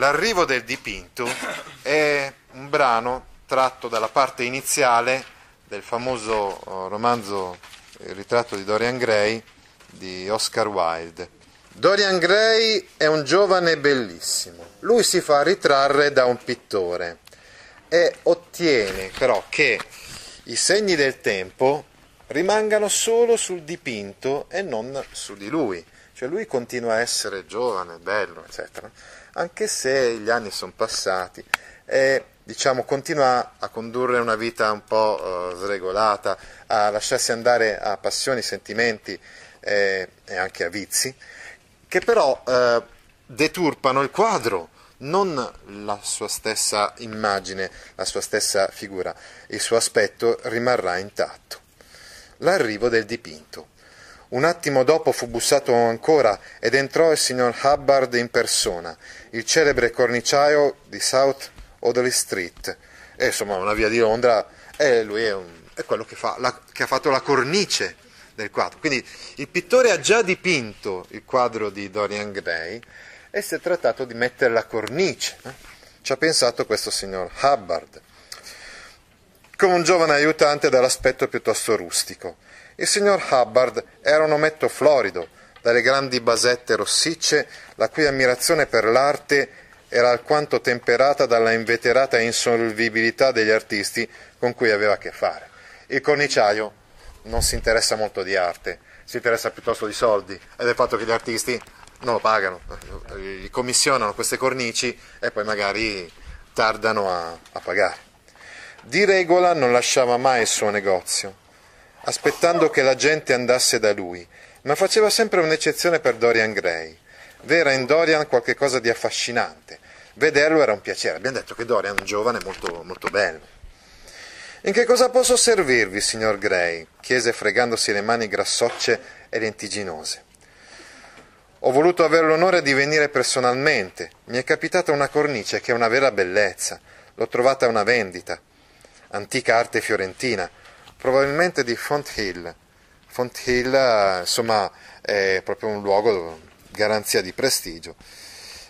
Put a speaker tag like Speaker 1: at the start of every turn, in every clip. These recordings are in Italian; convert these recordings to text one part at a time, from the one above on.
Speaker 1: L'arrivo del dipinto è un brano tratto dalla parte iniziale del famoso uh, romanzo Il ritratto di Dorian Gray di Oscar Wilde. Dorian Gray è un giovane bellissimo. Lui si fa ritrarre da un pittore e ottiene però che i segni del tempo rimangano solo sul dipinto e non su di lui. Cioè lui continua a essere giovane, bello, eccetera, anche se gli anni sono passati e diciamo, continua a condurre una vita un po' uh, sregolata, a lasciarsi andare a passioni, sentimenti eh, e anche a vizi, che però uh, deturpano il quadro, non la sua stessa immagine, la sua stessa figura, il suo aspetto rimarrà intatto. L'arrivo del dipinto. Un attimo dopo fu bussato ancora ed entrò il signor Hubbard in persona, il celebre corniciaio di South Audley Street. E insomma, una via di Londra, e lui è, un, è quello che, fa, la, che ha fatto la cornice del quadro. Quindi il pittore ha già dipinto il quadro di Dorian Gray e si è trattato di mettere la cornice. Eh? Ci ha pensato questo signor Hubbard, come un giovane aiutante dall'aspetto piuttosto rustico. Il signor Hubbard era un ometto florido, dalle grandi basette rossicce, la cui ammirazione per l'arte era alquanto temperata dalla inveterata insolvibilità degli artisti con cui aveva a che fare. Il corniciaio non si interessa molto di arte, si interessa piuttosto di soldi e del fatto che gli artisti non lo pagano, gli commissionano queste cornici e poi magari tardano a, a pagare. Di regola non lasciava mai il suo negozio aspettando che la gente andasse da lui, ma faceva sempre un'eccezione per Dorian Gray. V'era in Dorian qualche cosa di affascinante. Vederlo era un piacere. Abbiamo detto che Dorian è un giovane molto, molto bello. In che cosa posso servirvi, signor Gray? chiese fregandosi le mani grassocce e lentiginose. Ho voluto avere l'onore di venire personalmente. Mi è capitata una cornice che è una vera bellezza. L'ho trovata a una vendita. Antica arte fiorentina probabilmente di Fonthill. Fonthill, insomma, è proprio un luogo garanzia di prestigio.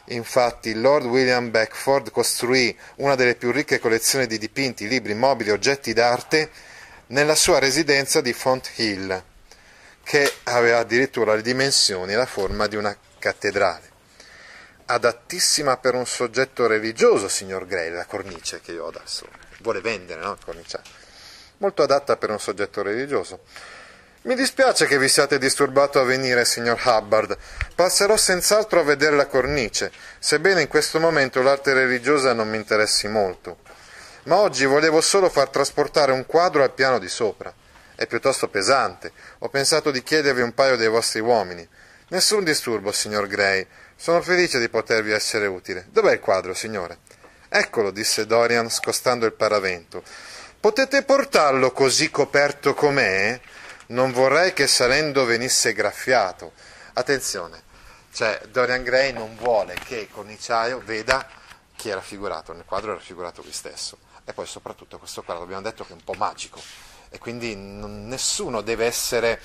Speaker 1: Infatti, Lord William Beckford costruì una delle più ricche collezioni di dipinti, libri, mobili, oggetti d'arte nella sua residenza di Fonthill, che aveva addirittura le dimensioni e la forma di una cattedrale. Adattissima per un soggetto religioso, signor Gray, la cornice che io ho adesso. Vuole vendere, no? Corniciato molto adatta per un soggetto religioso. Mi dispiace che vi siate disturbato a venire, signor Hubbard. Passerò senz'altro a vedere la cornice, sebbene in questo momento l'arte religiosa non mi interessi molto. Ma oggi volevo solo far trasportare un quadro al piano di sopra. È piuttosto pesante. Ho pensato di chiedervi un paio dei vostri uomini. Nessun disturbo, signor Gray. Sono felice di potervi essere utile. Dov'è il quadro, signore? Eccolo, disse Dorian, scostando il paravento. Potete portarlo così coperto com'è? Non vorrei che salendo venisse graffiato. Attenzione, cioè Dorian Gray non vuole che il corniciaio veda chi è raffigurato, nel quadro è raffigurato lui stesso. E poi soprattutto questo quadro abbiamo detto che è un po' magico e quindi nessuno deve essere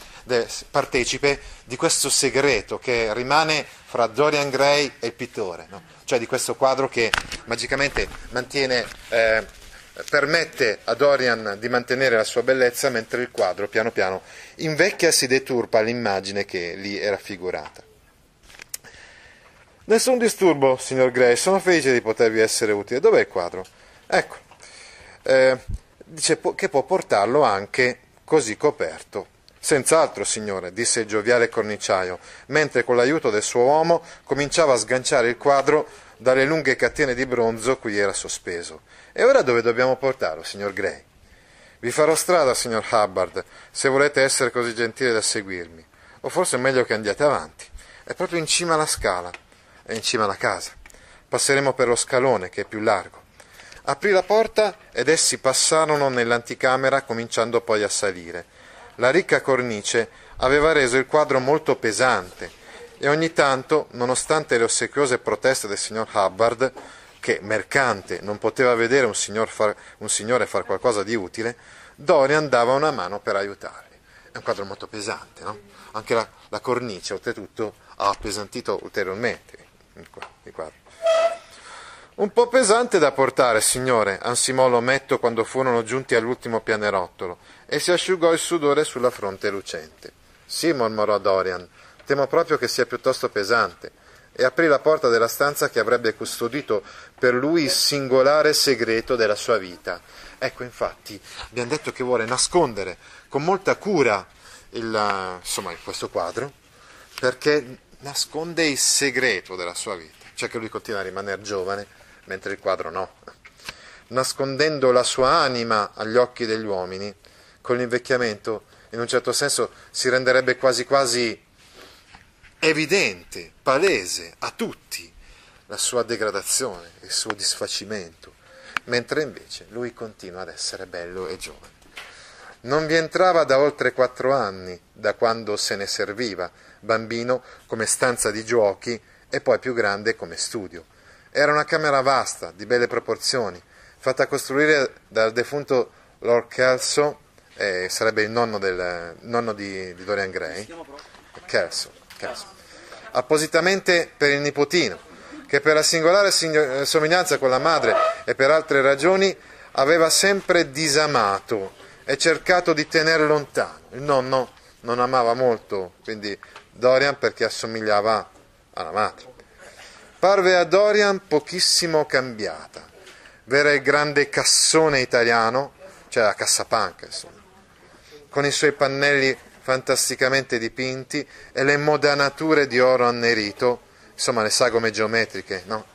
Speaker 1: partecipe di questo segreto che rimane fra Dorian Gray e il pittore, no? cioè di questo quadro che magicamente mantiene... Eh, permette a Dorian di mantenere la sua bellezza mentre il quadro piano piano invecchia e si deturpa l'immagine che lì è raffigurata. Nessun disturbo, signor Gray, sono felice di potervi essere utile. Dov'è il quadro? Ecco, eh, dice che può portarlo anche così coperto. Senz'altro, signore, disse il gioviale corniciaio, mentre con l'aiuto del suo uomo cominciava a sganciare il quadro dalle lunghe catene di bronzo cui era sospeso. E ora dove dobbiamo portarlo, signor Gray? Vi farò strada, signor Hubbard, se volete essere così gentile da seguirmi. O forse è meglio che andiate avanti. È proprio in cima alla scala, è in cima alla casa. passeremo per lo scalone che è più largo. Aprì la porta ed essi passarono nell'anticamera cominciando poi a salire. La ricca cornice aveva reso il quadro molto pesante e ogni tanto, nonostante le ossequiose proteste del signor Hubbard, che mercante non poteva vedere un, signor far, un signore far qualcosa di utile, Dorian dava una mano per aiutarli. È un quadro molto pesante, no? Anche la, la cornice, oltretutto, ha appesantito ulteriormente il quadro. Un po' pesante da portare, signore, ansimò l'ometto quando furono giunti all'ultimo pianerottolo e si asciugò il sudore sulla fronte lucente. Sì, mormorò Dorian, temo proprio che sia piuttosto pesante, e aprì la porta della stanza che avrebbe custodito per lui il singolare segreto della sua vita. Ecco, infatti, abbiamo detto che vuole nascondere con molta cura il, insomma, questo quadro, perché nasconde il segreto della sua vita, cioè che lui continua a rimanere giovane mentre il quadro no. Nascondendo la sua anima agli occhi degli uomini, con l'invecchiamento, in un certo senso, si renderebbe quasi quasi evidente, palese a tutti la sua degradazione, il suo disfacimento, mentre invece lui continua ad essere bello e giovane. Non vi entrava da oltre quattro anni, da quando se ne serviva, bambino come stanza di giochi e poi più grande come studio. Era una camera vasta, di belle proporzioni, fatta costruire dal defunto Lord Kelso, eh, sarebbe il nonno, del, nonno di, di, Dorian Gray, Kelso, Kelso, appositamente per il nipotino, che per la singolare eh, somiglianza con la madre e per altre ragioni aveva sempre disamato e cercato di tenere lontano. Il nonno non amava molto, quindi Dorian perché assomigliava alla madre parve a Dorian pochissimo cambiata. V'era il grande cassone italiano, cioè la cassapanca, insomma, con i suoi pannelli fantasticamente dipinti e le modanature di oro annerito, insomma le sagome geometriche, no?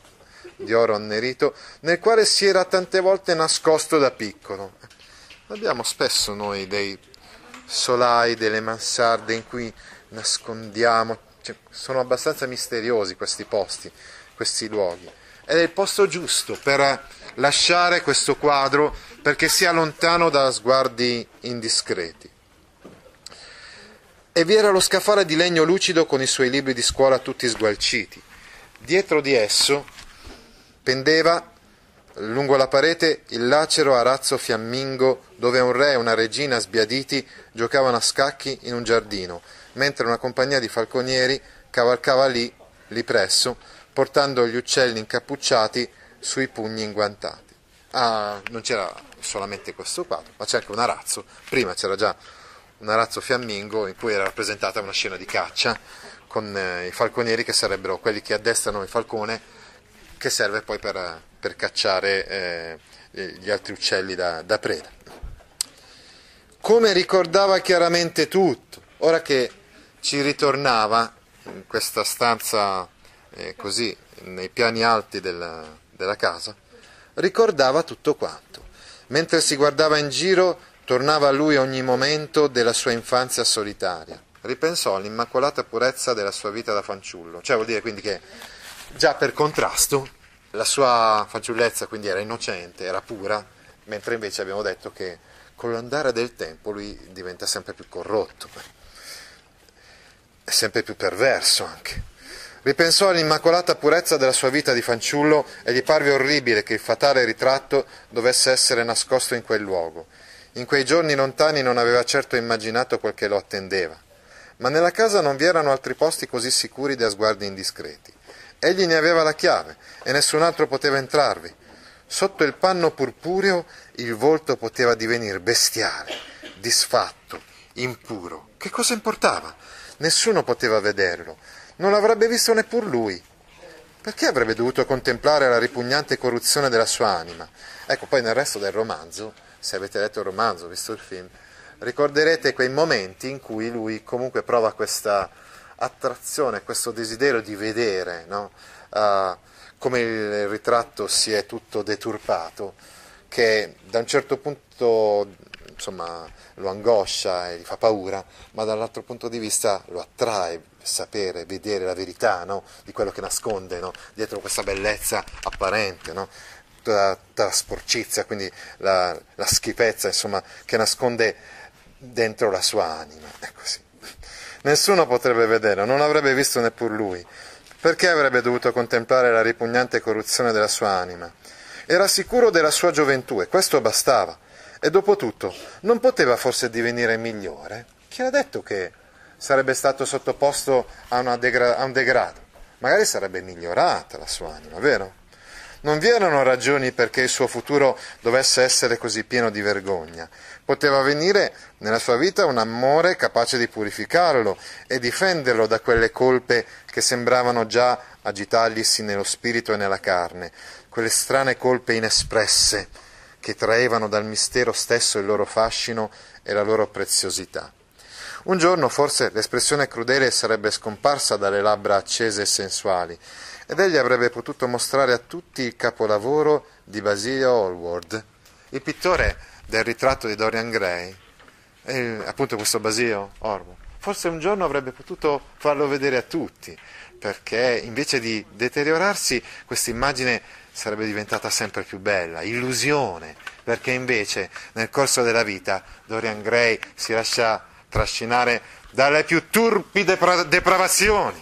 Speaker 1: Di oro annerito, nel quale si era tante volte nascosto da piccolo. Abbiamo spesso noi dei solai, delle mansarde in cui nascondiamo, cioè, sono abbastanza misteriosi questi posti questi luoghi. Ed è il posto giusto per lasciare questo quadro perché sia lontano da sguardi indiscreti. E vi era lo scaffale di legno lucido con i suoi libri di scuola tutti sgualciti. Dietro di esso pendeva lungo la parete il lacero arazzo fiammingo dove un re e una regina sbiaditi giocavano a scacchi in un giardino, mentre una compagnia di falconieri cavalcava lì, lì presso, portando gli uccelli incappucciati sui pugni inguantati. Ah, non c'era solamente questo quadro, ma c'è anche un arazzo. Prima c'era già un arazzo fiammingo in cui era rappresentata una scena di caccia con eh, i falconieri che sarebbero quelli che addestrano il falcone che serve poi per, per cacciare eh, gli altri uccelli da, da preda. Come ricordava chiaramente tutto, ora che ci ritornava in questa stanza eh, così nei piani alti della, della casa, ricordava tutto quanto. Mentre si guardava in giro, tornava a lui ogni momento della sua infanzia solitaria. Ripensò all'immacolata purezza della sua vita da fanciullo, cioè vuol dire quindi che già per contrasto la sua fanciullezza quindi era innocente, era pura, mentre invece abbiamo detto che con l'andare del tempo lui diventa sempre più corrotto, è sempre più perverso anche. Ripensò all'immacolata purezza della sua vita di fanciullo e gli parve orribile che il fatale ritratto dovesse essere nascosto in quel luogo. In quei giorni lontani non aveva certo immaginato quel che lo attendeva. Ma nella casa non vi erano altri posti così sicuri da sguardi indiscreti. Egli ne aveva la chiave e nessun altro poteva entrarvi. Sotto il panno purpureo il volto poteva divenire bestiale, disfatto, impuro. Che cosa importava? Nessuno poteva vederlo non l'avrebbe visto neppur lui. Perché avrebbe dovuto contemplare la ripugnante corruzione della sua anima? Ecco, poi nel resto del romanzo, se avete letto il romanzo, visto il film, ricorderete quei momenti in cui lui comunque prova questa attrazione, questo desiderio di vedere no? uh, come il ritratto si è tutto deturpato, che da un certo punto insomma, lo angoscia e gli fa paura, ma dall'altro punto di vista lo attrae, sapere, vedere la verità no? di quello che nasconde no? dietro questa bellezza apparente? Tutta, tutta, la sporcizia, quindi la, la, schifezza insomma, che nasconde dentro la sua anima. È così. Nessuno potrebbe vederlo, non avrebbe visto neppur lui. Perché avrebbe dovuto contemplare la ripugnante corruzione della sua anima? Era sicuro della sua gioventù e questo bastava. E dopo tutto, non poteva forse divenire migliore? Chi ha detto che sarebbe stato sottoposto a, degra- a un degrado? Magari sarebbe migliorata la sua anima, vero? Non vi erano ragioni perché il suo futuro dovesse essere così pieno di vergogna. Poteva venire nella sua vita un amore capace di purificarlo e difenderlo da quelle colpe che sembravano già agitarglisi nello spirito e nella carne, quelle strane colpe inespresse che traevano dal mistero stesso il loro fascino e la loro preziosità. Un giorno forse l'espressione crudele sarebbe scomparsa dalle labbra accese e sensuali, ed egli avrebbe potuto mostrare a tutti il capolavoro di Basilio Hallward, il pittore del ritratto di Dorian Gray, appunto questo Basilio Hallward. Forse un giorno avrebbe potuto farlo vedere a tutti, perché invece di deteriorarsi questa immagine sarebbe diventata sempre più bella, illusione, perché invece nel corso della vita Dorian Gray si lascia trascinare dalle più turpi depra- depravazioni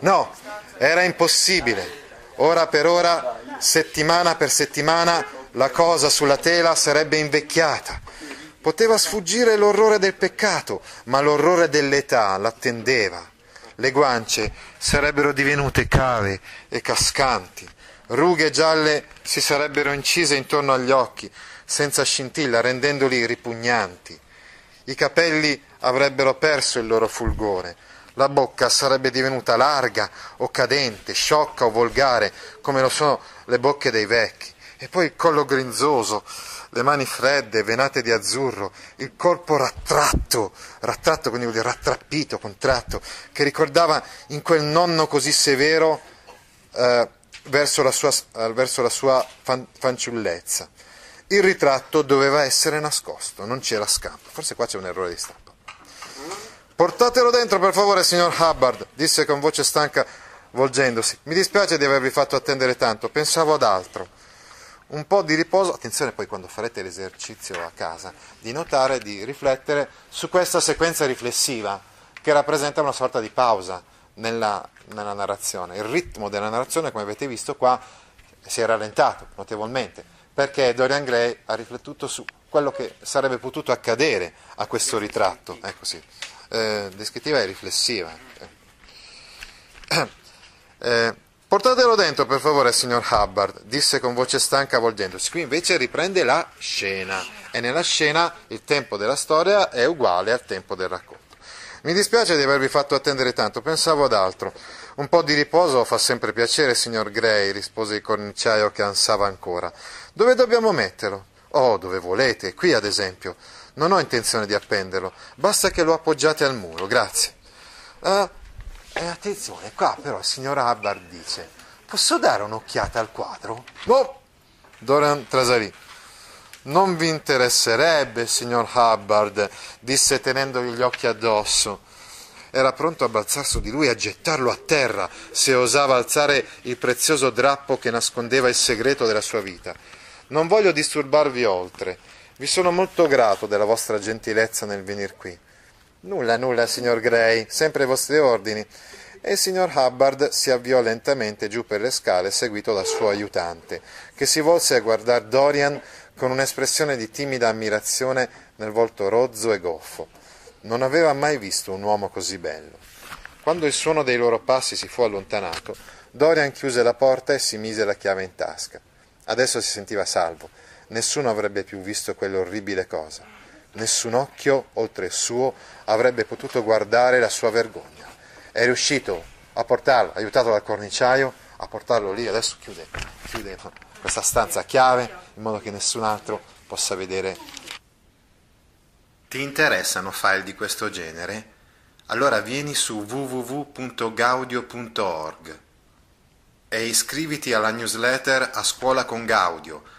Speaker 1: No, era impossibile. Ora per ora, settimana per settimana, la cosa sulla tela sarebbe invecchiata. Poteva sfuggire l'orrore del peccato, ma l'orrore dell'età l'attendeva. Le guance sarebbero divenute cave e cascanti. Rughe gialle si sarebbero incise intorno agli occhi, senza scintilla, rendendoli ripugnanti. I capelli avrebbero perso il loro fulgore la bocca sarebbe divenuta larga o cadente, sciocca o volgare, come lo sono le bocche dei vecchi. E poi il collo grinzoso, le mani fredde, venate di azzurro, il corpo rattratto, rattratto quindi vuol dire rattrappito, contratto, che ricordava in quel nonno così severo eh, verso la sua, eh, verso la sua fan, fanciullezza. Il ritratto doveva essere nascosto, non c'era scampo. Forse qua c'è un errore di stampa. Portatelo dentro, per favore, signor Hubbard, disse con voce stanca, volgendosi. Mi dispiace di avervi fatto attendere tanto, pensavo ad altro. Un po' di riposo, attenzione poi quando farete l'esercizio a casa, di notare, di riflettere su questa sequenza riflessiva che rappresenta una sorta di pausa nella, nella narrazione. Il ritmo della narrazione, come avete visto qua, si è rallentato notevolmente perché Dorian Gray ha riflettuto su quello che sarebbe potuto accadere a questo ritratto. Ecco sì eh, descrittiva e riflessiva. Eh, eh, portatelo dentro, per favore, signor Hubbard, disse con voce stanca volgendosi. Qui invece riprende la scena e nella scena il tempo della storia è uguale al tempo del racconto. Mi dispiace di avervi fatto attendere tanto, pensavo ad altro. Un po' di riposo fa sempre piacere, signor Gray, rispose il corniciaio che ansava ancora. Dove dobbiamo metterlo? Oh, dove volete, qui ad esempio. Non ho intenzione di appenderlo, basta che lo appoggiate al muro, grazie. Uh, eh, attenzione, qua però il signor Hubbard dice, posso dare un'occhiata al quadro? No! Doran trasalì. Non vi interesserebbe, signor Hubbard, disse tenendogli gli occhi addosso. Era pronto a balzar su di lui e a gettarlo a terra se osava alzare il prezioso drappo che nascondeva il segreto della sua vita. Non voglio disturbarvi oltre. Vi sono molto grato della vostra gentilezza nel venir qui. Nulla, nulla, signor Gray, sempre ai vostri ordini. E il signor Hubbard si avviò lentamente giù per le scale, seguito dal suo aiutante, che si volse a guardare Dorian con un'espressione di timida ammirazione nel volto rozzo e goffo. Non aveva mai visto un uomo così bello. Quando il suono dei loro passi si fu allontanato, Dorian chiuse la porta e si mise la chiave in tasca. Adesso si sentiva salvo nessuno avrebbe più visto quell'orribile cosa. Nessun occhio, oltre il suo, avrebbe potuto guardare la sua vergogna. È riuscito a portarlo, aiutato dal corniciaio, a portarlo lì, adesso chiude, chiude questa stanza a chiave, in modo che nessun altro possa vedere. Ti interessano file di questo genere? Allora vieni su www.gaudio.org e iscriviti alla newsletter A Scuola con Gaudio